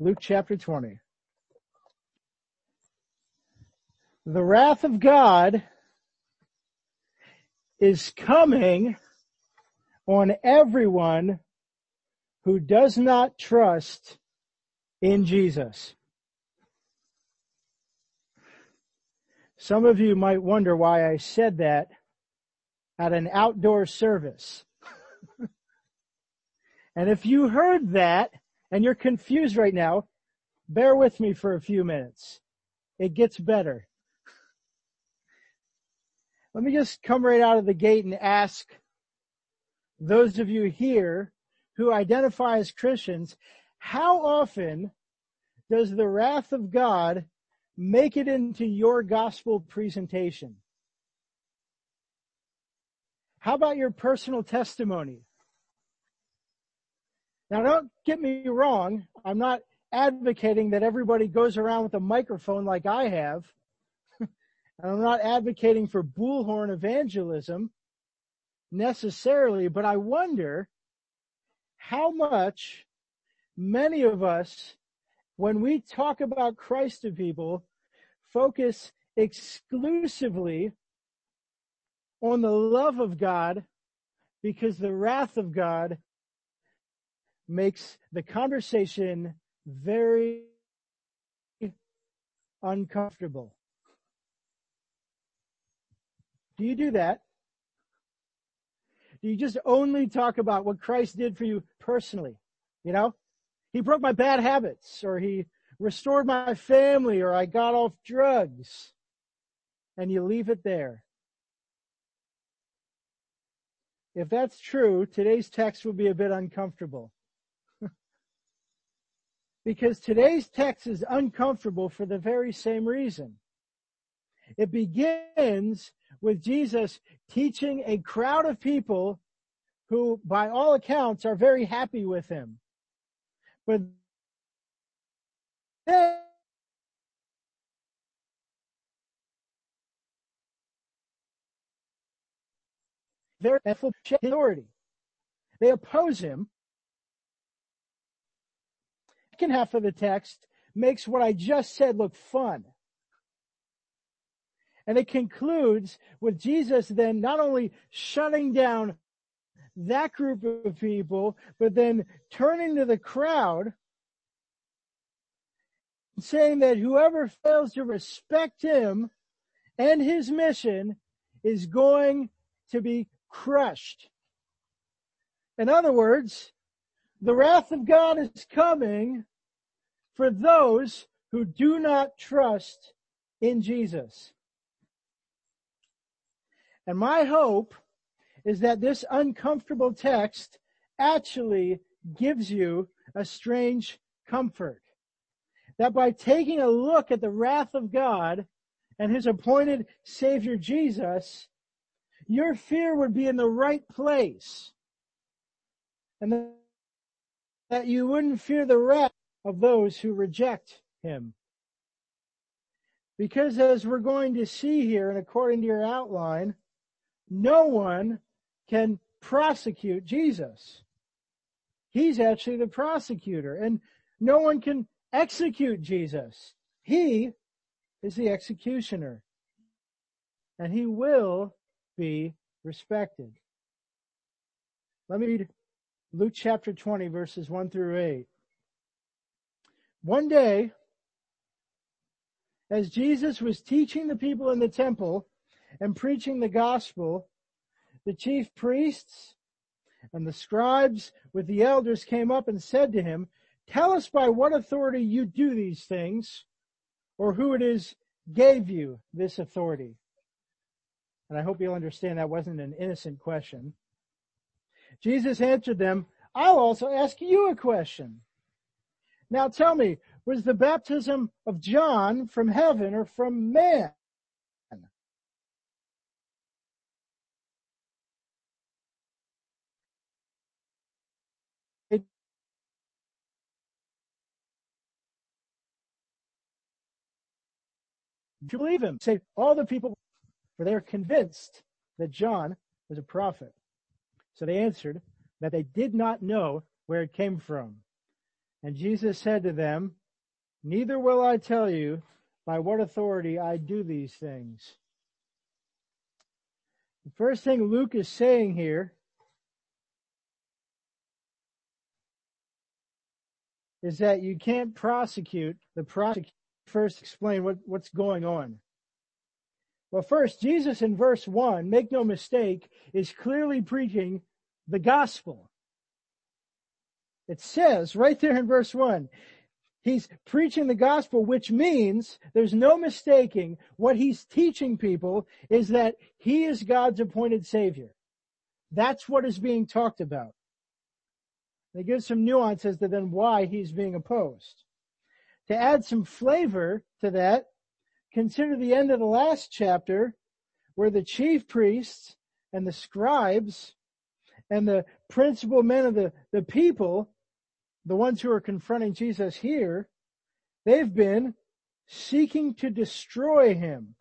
Luke chapter 20. The wrath of God is coming on everyone who does not trust in Jesus. Some of you might wonder why I said that at an outdoor service. and if you heard that and you're confused right now, bear with me for a few minutes. It gets better. Let me just come right out of the gate and ask those of you here who identify as Christians, how often does the wrath of God make it into your gospel presentation? How about your personal testimony? Now don't get me wrong. I'm not advocating that everybody goes around with a microphone like I have. and I'm not advocating for bullhorn evangelism necessarily, but I wonder how much many of us, when we talk about Christ to people, focus exclusively on the love of God because the wrath of God makes the conversation very uncomfortable. Do you do that? Do you just only talk about what Christ did for you personally? You know, he broke my bad habits or he restored my family or I got off drugs and you leave it there. If that's true, today's text will be a bit uncomfortable. Because today's text is uncomfortable for the very same reason. It begins with Jesus teaching a crowd of people who, by all accounts, are very happy with him. But then they're authority. They oppose him. Second half of the text makes what I just said look fun. And it concludes with Jesus then not only shutting down that group of people, but then turning to the crowd saying that whoever fails to respect him and his mission is going to be crushed. In other words, the wrath of God is coming for those who do not trust in Jesus. And my hope is that this uncomfortable text actually gives you a strange comfort. That by taking a look at the wrath of God and his appointed Savior Jesus, your fear would be in the right place. And that you wouldn't fear the wrath of those who reject him. Because as we're going to see here, and according to your outline, no one can prosecute Jesus. He's actually the prosecutor and no one can execute Jesus. He is the executioner and he will be respected. Let me read Luke chapter 20 verses 1 through 8. One day, as Jesus was teaching the people in the temple and preaching the gospel, the chief priests and the scribes with the elders came up and said to him, Tell us by what authority you do these things, or who it is gave you this authority. And I hope you'll understand that wasn't an innocent question. Jesus answered them, I'll also ask you a question. Now tell me, was the baptism of John from heaven or from man? Do you believe him? Say all the people, for they are convinced that John was a prophet. So they answered that they did not know where it came from. And Jesus said to them, Neither will I tell you by what authority I do these things. The first thing Luke is saying here is that you can't prosecute the prosecutor. First explain what, what's going on. Well, first, Jesus in verse one, make no mistake, is clearly preaching the gospel. It says right there in verse one, he's preaching the gospel, which means there's no mistaking what he's teaching people is that he is God's appointed savior. That's what is being talked about. They give some nuance as to then why he's being opposed. To add some flavor to that, consider the end of the last chapter where the chief priests and the scribes and the principal men of the, the people, the ones who are confronting Jesus here, they've been seeking to destroy him.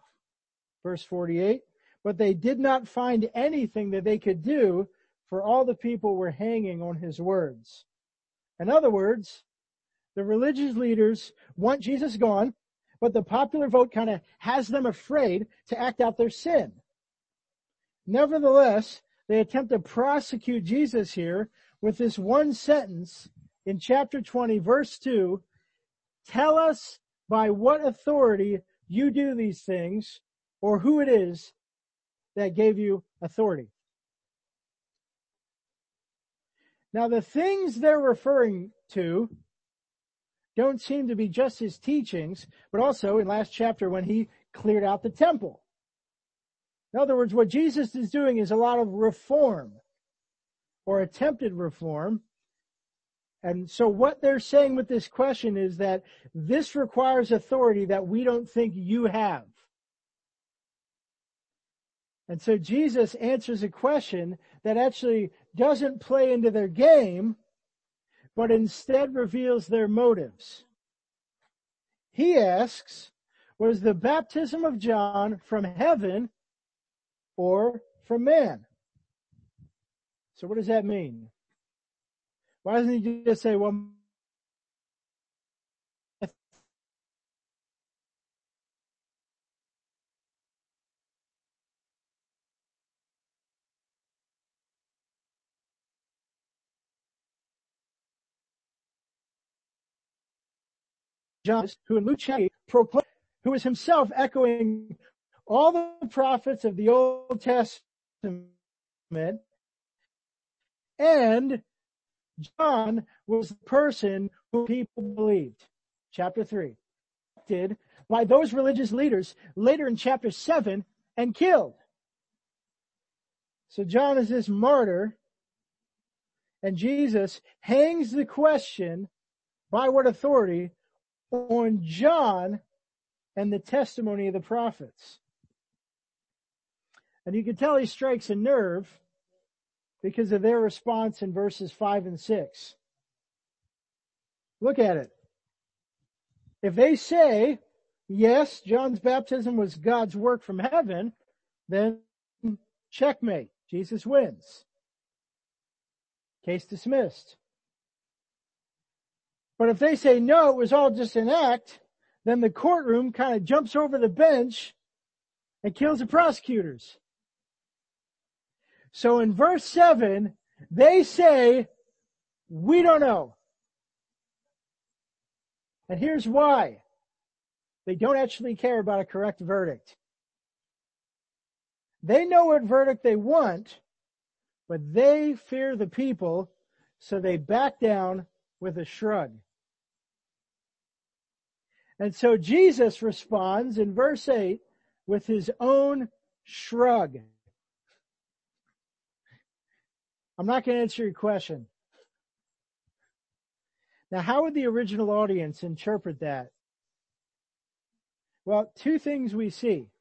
Verse 48, but they did not find anything that they could do for all the people were hanging on his words. In other words, the religious leaders want Jesus gone, but the popular vote kind of has them afraid to act out their sin. Nevertheless, they attempt to prosecute Jesus here with this one sentence in chapter 20 verse 2. Tell us by what authority you do these things or who it is that gave you authority. Now the things they're referring to don't seem to be just his teachings, but also in last chapter when he cleared out the temple. In other words, what Jesus is doing is a lot of reform or attempted reform. And so what they're saying with this question is that this requires authority that we don't think you have. And so Jesus answers a question that actually doesn't play into their game, but instead reveals their motives. He asks, was the baptism of John from heaven or from man? So what does that mean? Why doesn't he just say, well, John, who in Luke chapter proclaimed, who is himself echoing all the prophets of the Old Testament, and John was the person who people believed. Chapter three. Did by those religious leaders later in chapter seven and killed. So John is this martyr and Jesus hangs the question by what authority on John and the testimony of the prophets. And you can tell he strikes a nerve because of their response in verses 5 and 6. Look at it. If they say, yes, John's baptism was God's work from heaven, then checkmate. Jesus wins. Case dismissed. But if they say no, it was all just an act, then the courtroom kind of jumps over the bench and kills the prosecutors. So in verse seven, they say, we don't know. And here's why. They don't actually care about a correct verdict. They know what verdict they want, but they fear the people, so they back down with a shrug. And so Jesus responds in verse 8 with his own shrug. I'm not going to answer your question. Now, how would the original audience interpret that? Well, two things we see.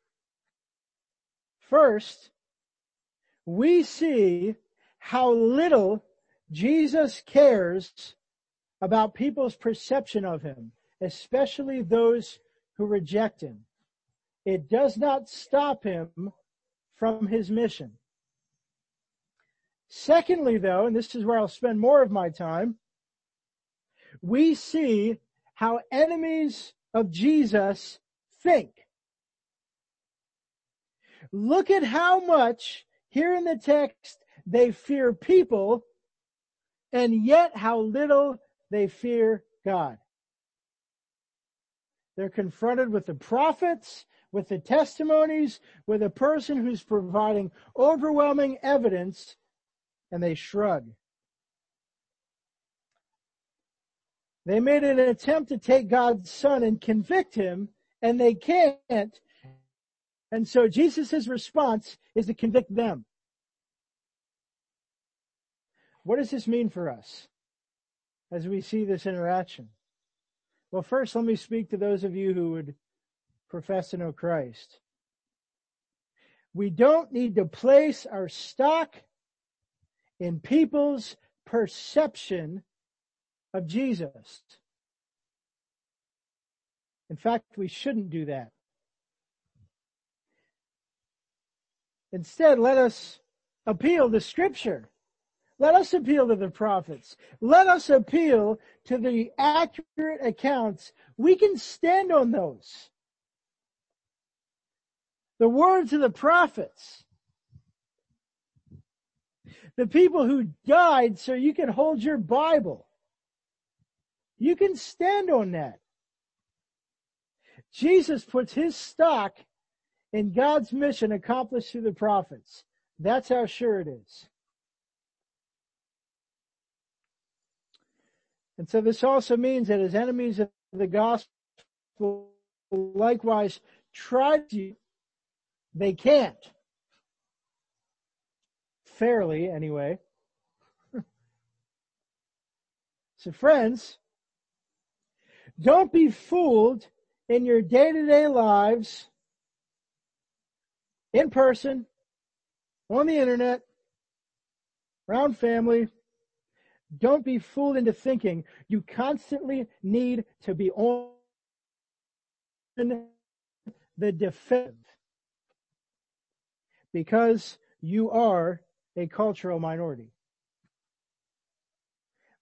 First, we see how little Jesus cares about people's perception of him especially those who reject him. It does not stop him from his mission. Secondly, though, and this is where I'll spend more of my time, we see how enemies of Jesus think. Look at how much here in the text they fear people and yet how little they fear God. They're confronted with the prophets, with the testimonies, with a person who's providing overwhelming evidence, and they shrug. They made an attempt to take God's son and convict him, and they can't. And so Jesus' response is to convict them. What does this mean for us as we see this interaction? Well, first, let me speak to those of you who would profess to know Christ. We don't need to place our stock in people's perception of Jesus. In fact, we shouldn't do that. Instead, let us appeal to scripture. Let us appeal to the prophets. Let us appeal to the accurate accounts. We can stand on those. The words of the prophets. The people who died so you can hold your Bible. You can stand on that. Jesus puts his stock in God's mission accomplished through the prophets. That's how sure it is. And so this also means that as enemies of the gospel likewise try to, they can't. Fairly, anyway. so friends, don't be fooled in your day-to-day lives, in person, on the internet, around family, don't be fooled into thinking you constantly need to be on the defensive because you are a cultural minority.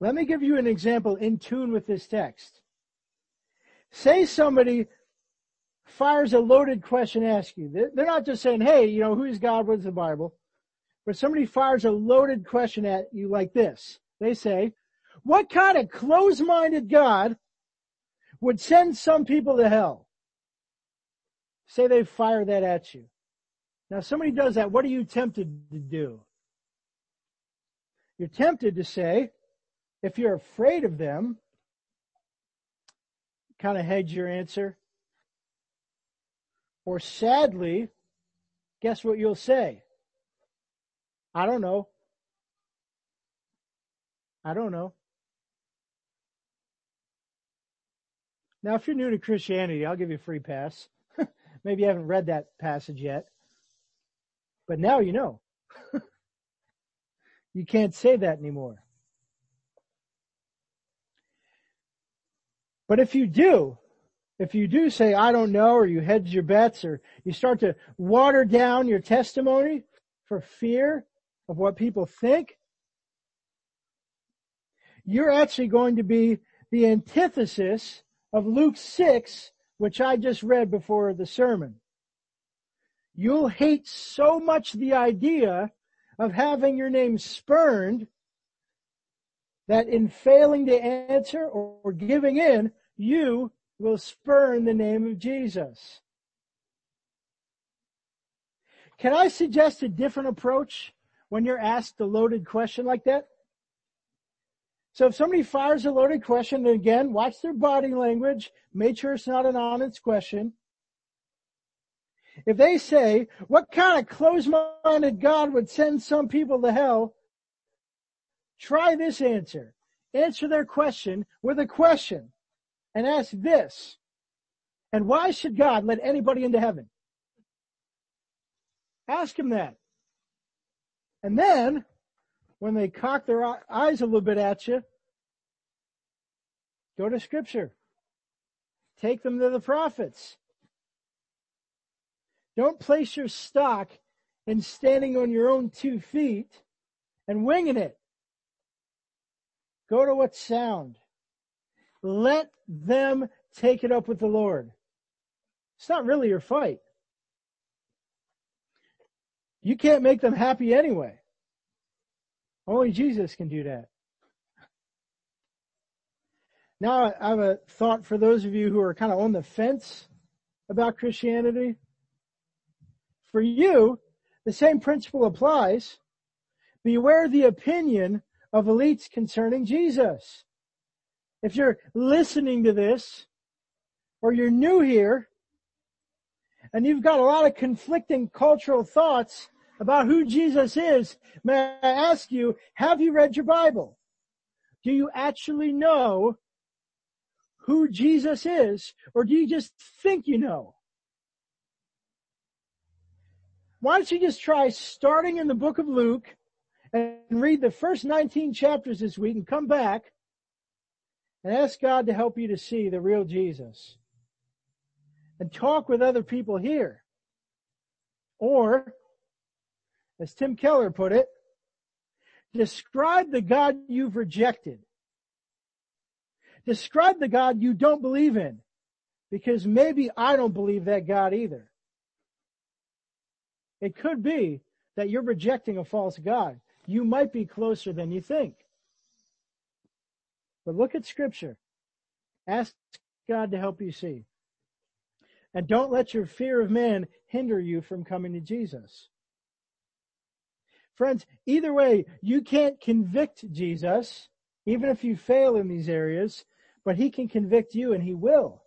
Let me give you an example in tune with this text. Say somebody fires a loaded question ask you. They're not just saying, hey, you know, who's God? What's the Bible? But somebody fires a loaded question at you like this. They say, what kind of close-minded God would send some people to hell? Say they fire that at you. Now somebody does that, what are you tempted to do? You're tempted to say, if you're afraid of them, kind of hedge your answer. Or sadly, guess what you'll say? I don't know. I don't know. Now, if you're new to Christianity, I'll give you a free pass. Maybe you haven't read that passage yet. But now you know. you can't say that anymore. But if you do, if you do say, I don't know, or you hedge your bets, or you start to water down your testimony for fear of what people think, you're actually going to be the antithesis of Luke 6, which I just read before the sermon. You'll hate so much the idea of having your name spurned that in failing to answer or giving in, you will spurn the name of Jesus. Can I suggest a different approach when you're asked a loaded question like that? So if somebody fires a loaded question, again, watch their body language, make sure it's not an honest question. If they say, what kind of close-minded God would send some people to hell? Try this answer. Answer their question with a question and ask this. And why should God let anybody into heaven? Ask him that. And then when they cock their eyes a little bit at you, go to scripture. Take them to the prophets. Don't place your stock in standing on your own two feet and winging it. Go to what's sound. let them take it up with the Lord. It's not really your fight. You can't make them happy anyway. Only Jesus can do that. Now I have a thought for those of you who are kind of on the fence about Christianity. For you, the same principle applies. Beware the opinion of elites concerning Jesus. If you're listening to this, or you're new here, and you've got a lot of conflicting cultural thoughts about who Jesus is, may I ask you, have you read your Bible? Do you actually know who Jesus is, or do you just think you know? Why don't you just try starting in the book of Luke and read the first 19 chapters this week and come back and ask God to help you to see the real Jesus and talk with other people here. Or, as Tim Keller put it, describe the God you've rejected. Describe the God you don't believe in because maybe I don't believe that God either. It could be that you're rejecting a false God. You might be closer than you think. But look at scripture. Ask God to help you see. And don't let your fear of man hinder you from coming to Jesus. Friends, either way, you can't convict Jesus, even if you fail in these areas, but he can convict you and he will.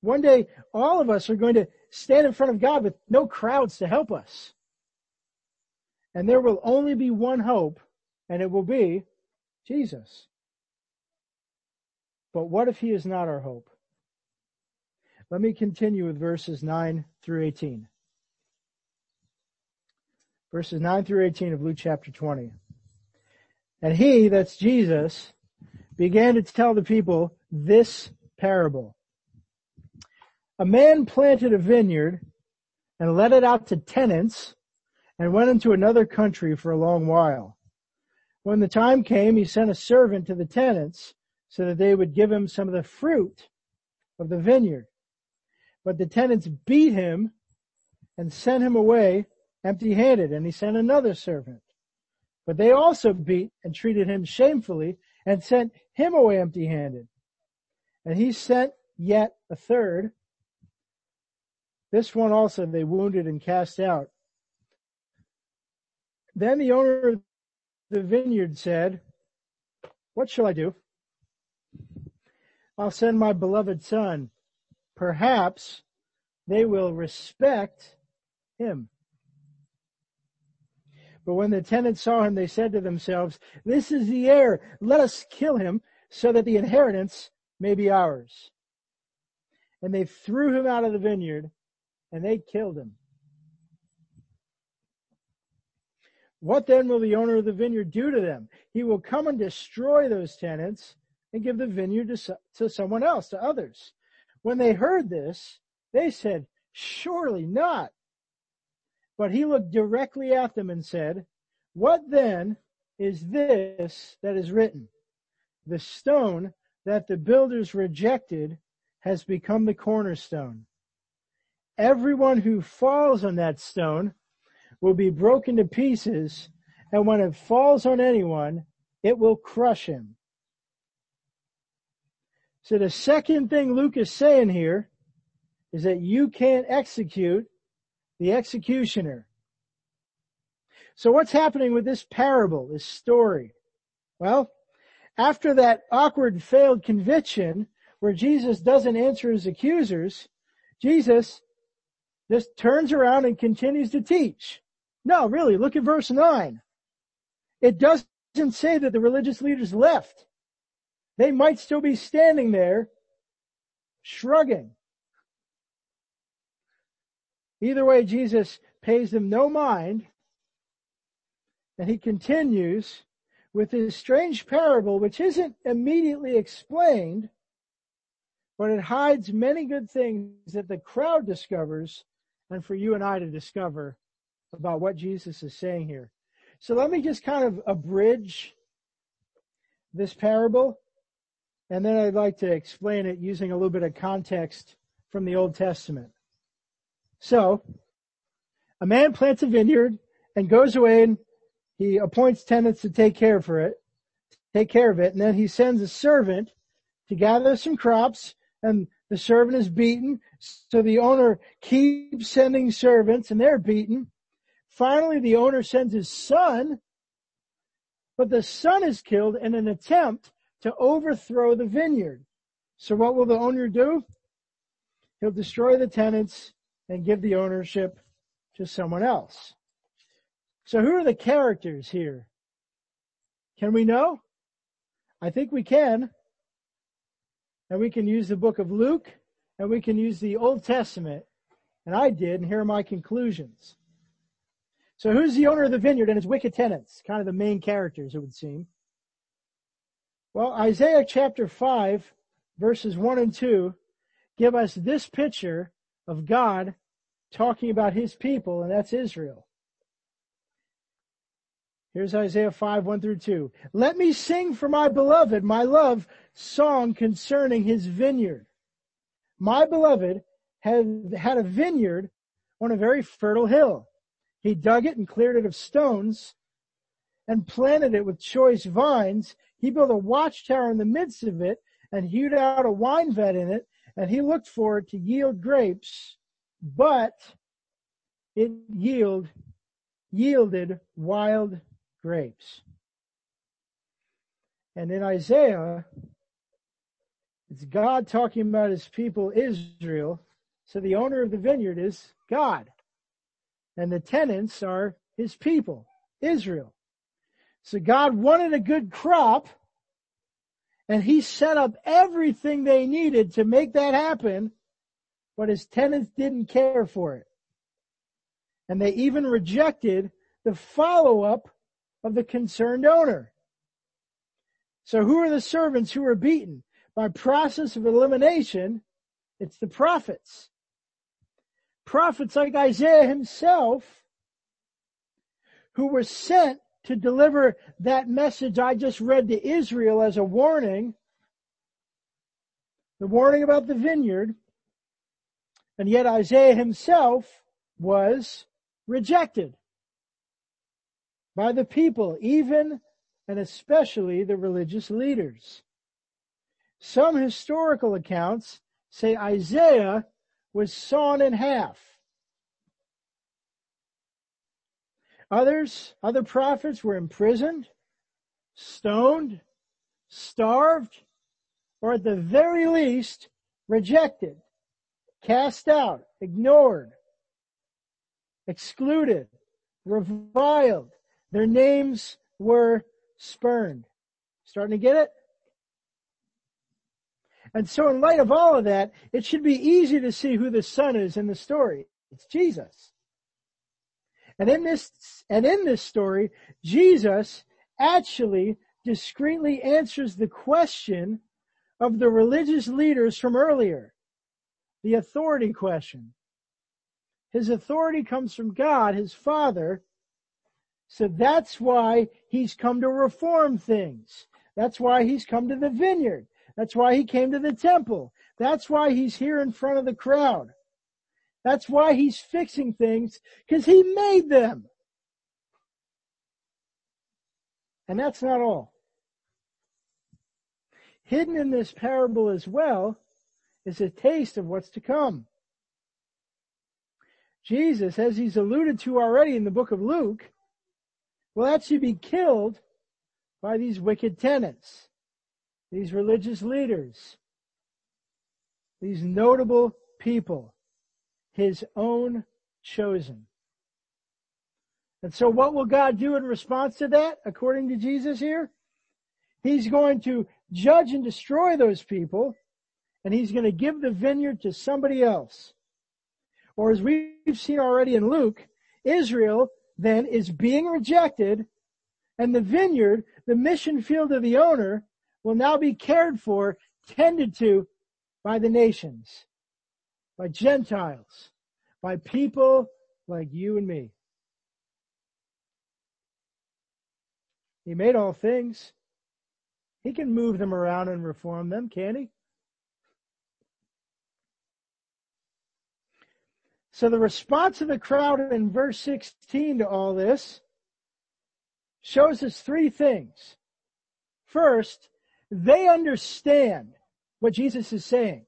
One day, all of us are going to stand in front of God with no crowds to help us. And there will only be one hope, and it will be Jesus. But what if he is not our hope? Let me continue with verses 9 through 18. Verses 9 through 18 of Luke chapter 20. And he, that's Jesus, began to tell the people this parable. A man planted a vineyard and let it out to tenants and went into another country for a long while. When the time came, he sent a servant to the tenants so that they would give him some of the fruit of the vineyard. But the tenants beat him and sent him away empty handed and he sent another servant. But they also beat and treated him shamefully and sent him away empty handed. And he sent yet a third this one also they wounded and cast out. Then the owner of the vineyard said, What shall I do? I'll send my beloved son. Perhaps they will respect him. But when the tenants saw him, they said to themselves, This is the heir. Let us kill him so that the inheritance may be ours. And they threw him out of the vineyard and they killed him. What then will the owner of the vineyard do to them? He will come and destroy those tenants and give the vineyard to, to someone else, to others. When they heard this, they said, surely not. But he looked directly at them and said, what then is this that is written? The stone that the builders rejected has become the cornerstone. Everyone who falls on that stone will be broken to pieces, and when it falls on anyone, it will crush him. So the second thing Luke is saying here is that you can't execute the executioner. So what's happening with this parable, this story? Well, after that awkward failed conviction where Jesus doesn't answer his accusers, Jesus just turns around and continues to teach. No, really, look at verse 9. It doesn't say that the religious leaders left. They might still be standing there shrugging. Either way, Jesus pays them no mind and he continues with his strange parable, which isn't immediately explained, but it hides many good things that the crowd discovers and for you and I to discover about what Jesus is saying here. So let me just kind of abridge this parable and then I'd like to explain it using a little bit of context from the Old Testament. So, a man plants a vineyard and goes away and he appoints tenants to take care for it, take care of it, and then he sends a servant to gather some crops and the servant is beaten. So the owner keeps sending servants and they're beaten. Finally, the owner sends his son, but the son is killed in an attempt to overthrow the vineyard. So what will the owner do? He'll destroy the tenants and give the ownership to someone else. So who are the characters here? Can we know? I think we can. And we can use the book of Luke and we can use the Old Testament. And I did, and here are my conclusions. So who's the owner of the vineyard and its wicked tenants? Kind of the main characters, it would seem. Well, Isaiah chapter 5, verses 1 and 2 give us this picture of God talking about his people, and that's Israel. Here's Isaiah 5, 1 through 2. Let me sing for my beloved, my love, song concerning his vineyard. My beloved had, had a vineyard on a very fertile hill. He dug it and cleared it of stones and planted it with choice vines. He built a watchtower in the midst of it and hewed out a wine vat in it and he looked for it to yield grapes, but it yield, yielded wild grapes. And in Isaiah, it's God talking about his people Israel. So the owner of the vineyard is God. And the tenants are his people, Israel. So God wanted a good crop and he set up everything they needed to make that happen, but his tenants didn't care for it. And they even rejected the follow-up of the concerned owner. So who are the servants who were beaten? By process of elimination, it's the prophets. Prophets like Isaiah himself, who were sent to deliver that message I just read to Israel as a warning, the warning about the vineyard, and yet Isaiah himself was rejected by the people, even and especially the religious leaders. Some historical accounts say Isaiah was sawn in half. Others, other prophets were imprisoned, stoned, starved, or at the very least, rejected, cast out, ignored, excluded, reviled. Their names were spurned. Starting to get it? And so in light of all of that, it should be easy to see who the son is in the story. It's Jesus. And in this, and in this story, Jesus actually discreetly answers the question of the religious leaders from earlier. The authority question. His authority comes from God, his father. So that's why he's come to reform things. That's why he's come to the vineyard. That's why he came to the temple. That's why he's here in front of the crowd. That's why he's fixing things, because he made them. And that's not all. Hidden in this parable as well is a taste of what's to come. Jesus, as he's alluded to already in the book of Luke, will actually be killed by these wicked tenants, these religious leaders, these notable people his own chosen. And so what will God do in response to that, according to Jesus here? He's going to judge and destroy those people, and he's going to give the vineyard to somebody else. Or as we've seen already in Luke, Israel then is being rejected, and the vineyard, the mission field of the owner, will now be cared for, tended to by the nations by Gentiles, by people like you and me. He made all things. He can move them around and reform them, can he? So the response of the crowd in verse 16 to all this shows us three things. First, they understand what Jesus is saying.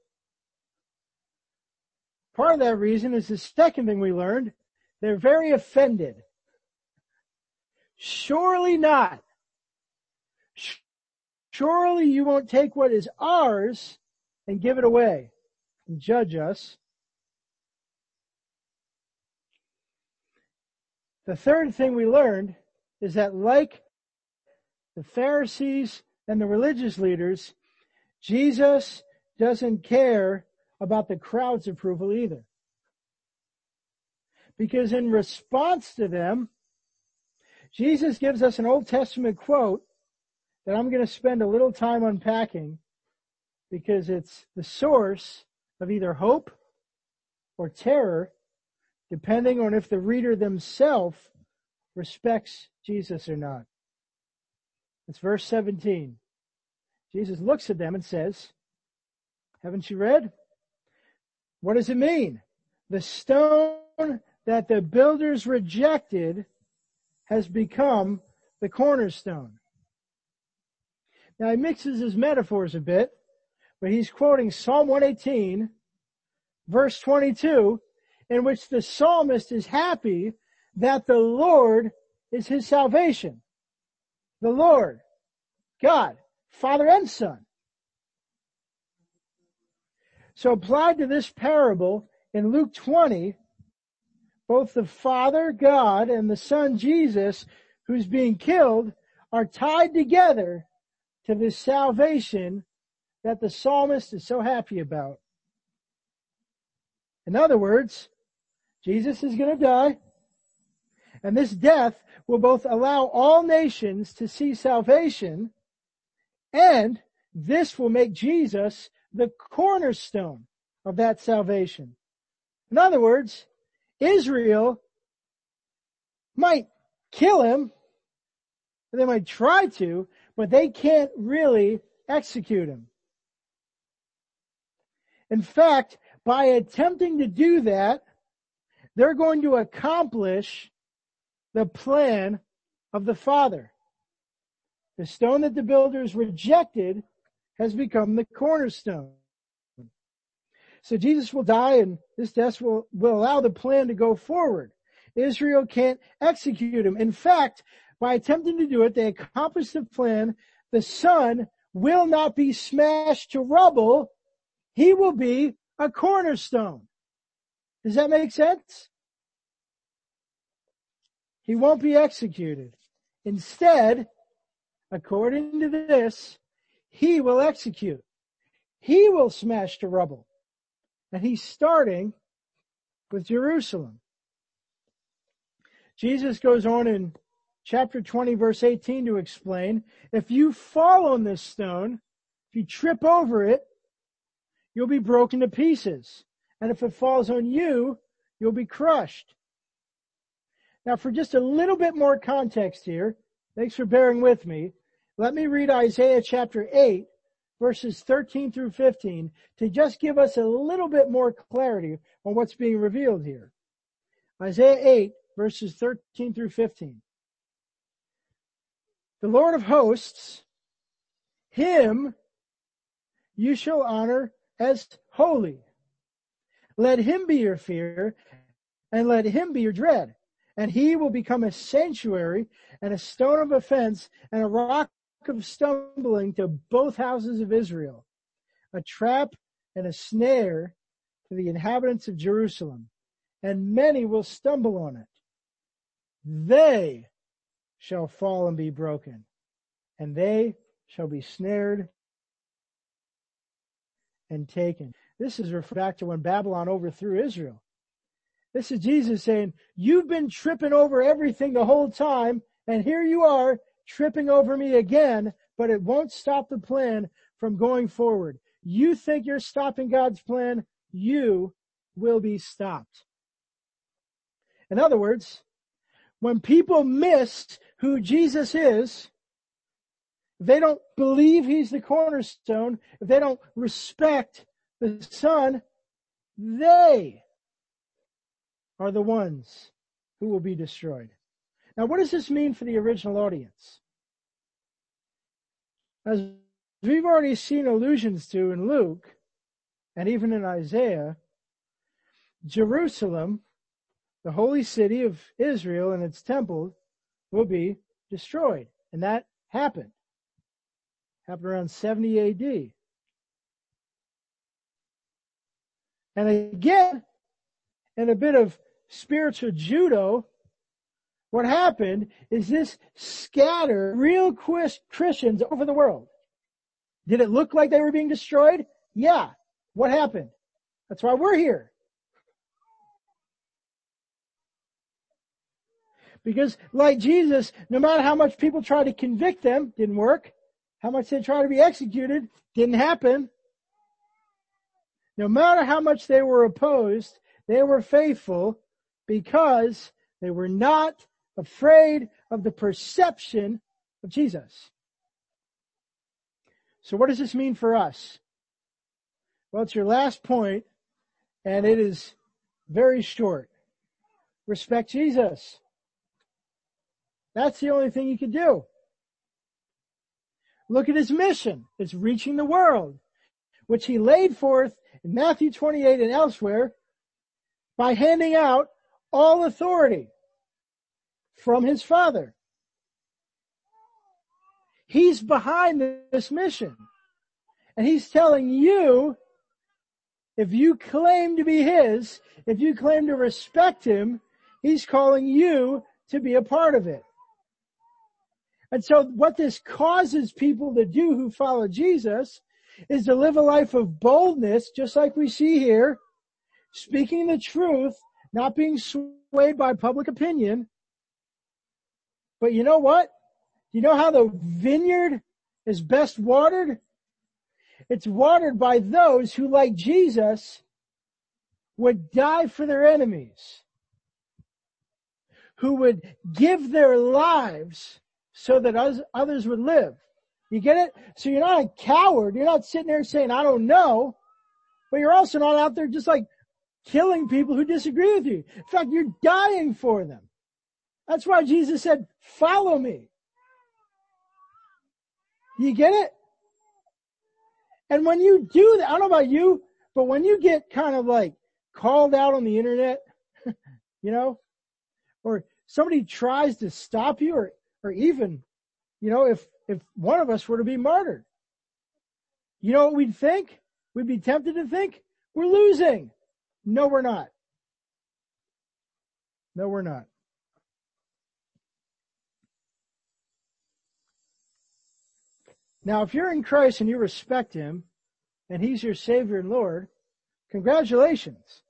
Part of that reason is the second thing we learned. They're very offended. Surely not. Surely you won't take what is ours and give it away and judge us. The third thing we learned is that like the Pharisees and the religious leaders, Jesus doesn't care about the crowd's approval either. Because in response to them, Jesus gives us an Old Testament quote that I'm going to spend a little time unpacking because it's the source of either hope or terror, depending on if the reader themselves respects Jesus or not. It's verse 17. Jesus looks at them and says, haven't you read? What does it mean? The stone that the builders rejected has become the cornerstone. Now he mixes his metaphors a bit, but he's quoting Psalm 118, verse 22, in which the psalmist is happy that the Lord is his salvation. The Lord, God, Father and Son. So applied to this parable in Luke 20, both the Father, God, and the Son, Jesus, who's being killed, are tied together to this salvation that the psalmist is so happy about. In other words, Jesus is going to die, and this death will both allow all nations to see salvation, and this will make Jesus the cornerstone of that salvation. In other words, Israel might kill him, they might try to, but they can't really execute him. In fact, by attempting to do that, they're going to accomplish the plan of the Father. The stone that the builders rejected has become the cornerstone. So Jesus will die and this death will, will allow the plan to go forward. Israel can't execute him. In fact, by attempting to do it, they accomplish the plan. The son will not be smashed to rubble. He will be a cornerstone. Does that make sense? He won't be executed. Instead, according to this, he will execute. He will smash to rubble. And he's starting with Jerusalem. Jesus goes on in chapter 20 verse 18 to explain, if you fall on this stone, if you trip over it, you'll be broken to pieces. And if it falls on you, you'll be crushed. Now for just a little bit more context here, thanks for bearing with me, let me read Isaiah chapter 8 verses 13 through 15 to just give us a little bit more clarity on what's being revealed here. Isaiah 8 verses 13 through 15. The Lord of hosts, him you shall honor as holy. Let him be your fear and let him be your dread. And he will become a sanctuary and a stone of offense and a rock of stumbling to both houses of Israel, a trap and a snare to the inhabitants of Jerusalem, and many will stumble on it. They shall fall and be broken, and they shall be snared and taken. This is back to when Babylon overthrew Israel. This is Jesus saying, you've been tripping over everything the whole time, and here you are tripping over me again, but it won't stop the plan from going forward. You think you're stopping God's plan, you will be stopped. In other words, when people miss who Jesus is, they don't believe he's the cornerstone, if they don't respect the son, they are the ones who will be destroyed. Now, what does this mean for the original audience? As we've already seen allusions to in Luke and even in Isaiah, Jerusalem, the holy city of Israel and its temple will be destroyed. And that happened. Happened around 70 AD. And again, in a bit of spiritual judo, what happened is this scattered real Christians over the world. Did it look like they were being destroyed? Yeah. What happened? That's why we're here. Because like Jesus, no matter how much people try to convict them, didn't work. How much they try to be executed, didn't happen. No matter how much they were opposed, they were faithful because they were not afraid of the perception of Jesus. So what does this mean for us? Well, it's your last point, and it is very short. Respect Jesus. That's the only thing you can do. Look at his mission. It's reaching the world, which he laid forth in Matthew 28 and elsewhere by handing out all authority from his father. He's behind this mission. And he's telling you, if you claim to be his, if you claim to respect him, he's calling you to be a part of it. And so what this causes people to do who follow Jesus is to live a life of boldness, just like we see here, speaking the truth, not being swayed by public opinion. But you know what? You know how the vineyard is best watered? It's watered by those who, like Jesus, would die for their enemies, who would give their lives so that others would live. You get it? So you're not a coward. You're not sitting there saying, I don't know. But you're also not out there just like killing people who disagree with you. In fact, you're dying for them. That's why Jesus said, follow me. You get it? And when you do that, I don't know about you, but when you get kind of like called out on the internet, you know, or somebody tries to stop you or, or even, you know, if, if one of us were to be martyred, you know what we'd think? We'd be tempted to think we're losing. No, we're not. No, we're not. Now, if you're in Christ and you respect Him, and He's your Savior and Lord, congratulations.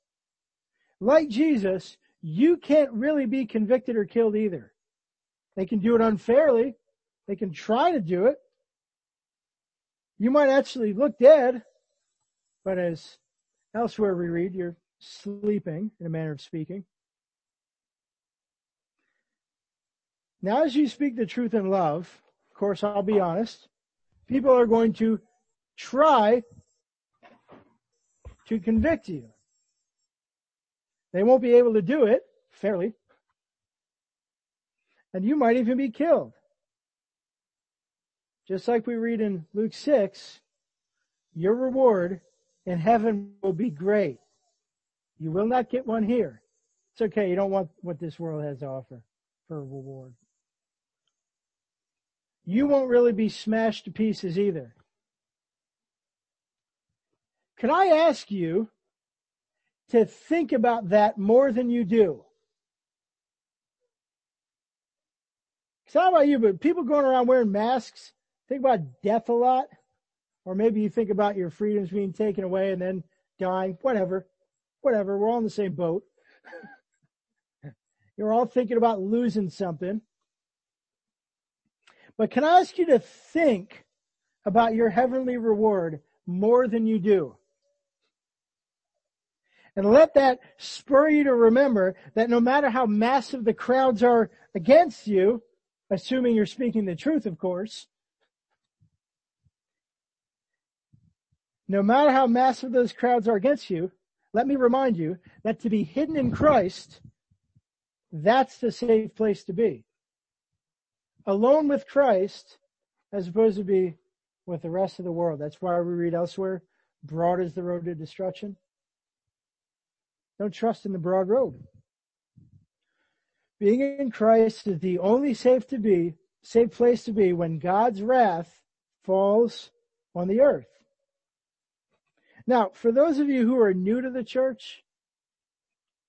Like Jesus, you can't really be convicted or killed either. They can do it unfairly. They can try to do it. You might actually look dead, but as elsewhere we read, you're sleeping, in a manner of speaking. Now, as you speak the truth in love, of course, I'll be honest, people are going to try to convict you. They won't be able to do it fairly. And you might even be killed. Just like we read in Luke 6, your reward in heaven will be great. You will not get one here. It's okay. You don't want what this world has to offer for a reward. You won't really be smashed to pieces either. Can I ask you to think about that more than you do? Because how about you, but people going around wearing masks, think about death a lot. Or maybe you think about your freedoms being taken away and then dying, whatever whatever, we're all in the same boat. You're all thinking about losing something. But can I ask you to think about your heavenly reward more than you do? And let that spur you to remember that no matter how massive the crowds are against you, assuming you're speaking the truth, of course, no matter how massive those crowds are against you, let me remind you that to be hidden in Christ, that's the safe place to be. Alone with Christ, as opposed to be with the rest of the world. That's why we read elsewhere, broad is the road to destruction. Don't trust in the broad road. Being in Christ is the only safe to be, safe place to be when God's wrath falls on the earth. Now, for those of you who are new to the church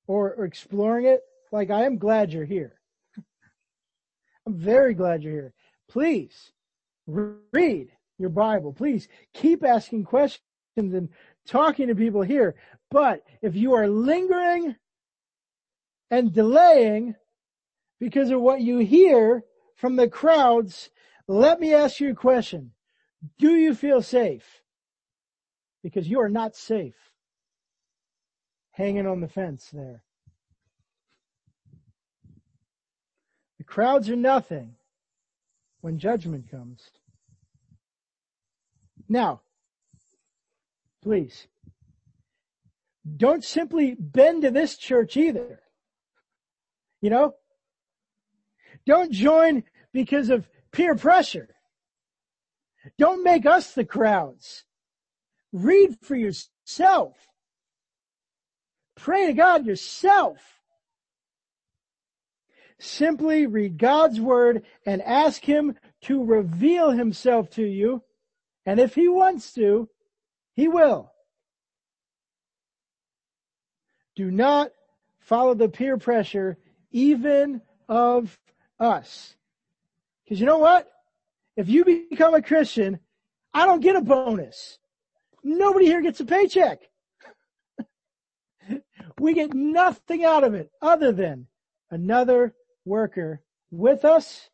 or, or exploring it, like I am glad you're here. I'm very glad you're here. Please read your Bible. Please keep asking questions and talking to people here. But if you are lingering and delaying because of what you hear from the crowds, let me ask you a question. Do you feel safe? Because you are not safe hanging on the fence there. The crowds are nothing when judgment comes. Now, please, don't simply bend to this church either. You know? Don't join because of peer pressure. Don't make us the crowds. Read for yourself. Pray to God yourself. Simply read God's word and ask Him to reveal Himself to you. And if He wants to, He will. Do not follow the peer pressure even of us. Because you know what? If you become a Christian, I don't get a bonus. Nobody here gets a paycheck. we get nothing out of it other than another worker with us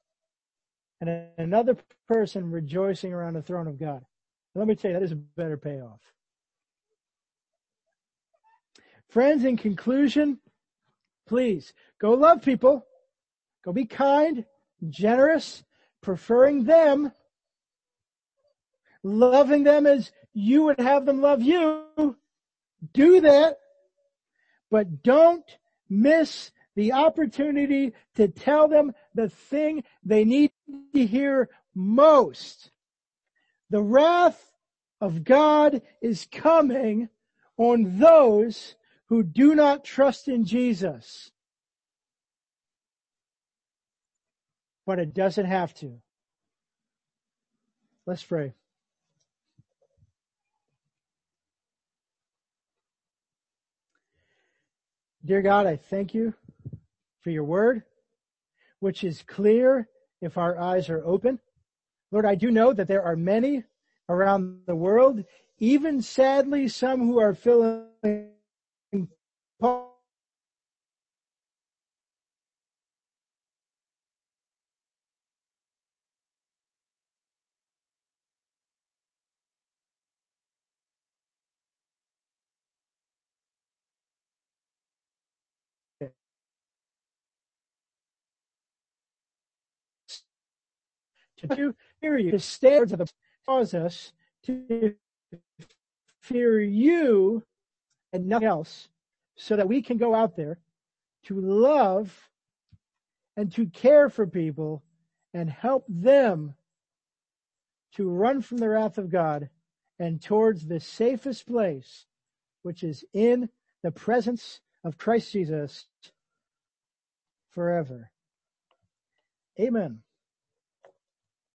and another person rejoicing around the throne of God. Let me tell you, that is a better payoff. Friends, in conclusion, please go love people. Go be kind, generous, preferring them, loving them as you would have them love you. Do that, but don't miss the opportunity to tell them the thing they need to hear most. The wrath of God is coming on those who do not trust in Jesus. But it doesn't have to. Let's pray. Dear God, I thank you for your word, which is clear if our eyes are open. Lord, I do know that there are many around the world, even sadly some who are feeling to fear you. The standards of the cause us to fear you and nothing else so that we can go out there to love and to care for people and help them to run from the wrath of God and towards the safest place, which is in the presence of Christ Jesus forever. Amen.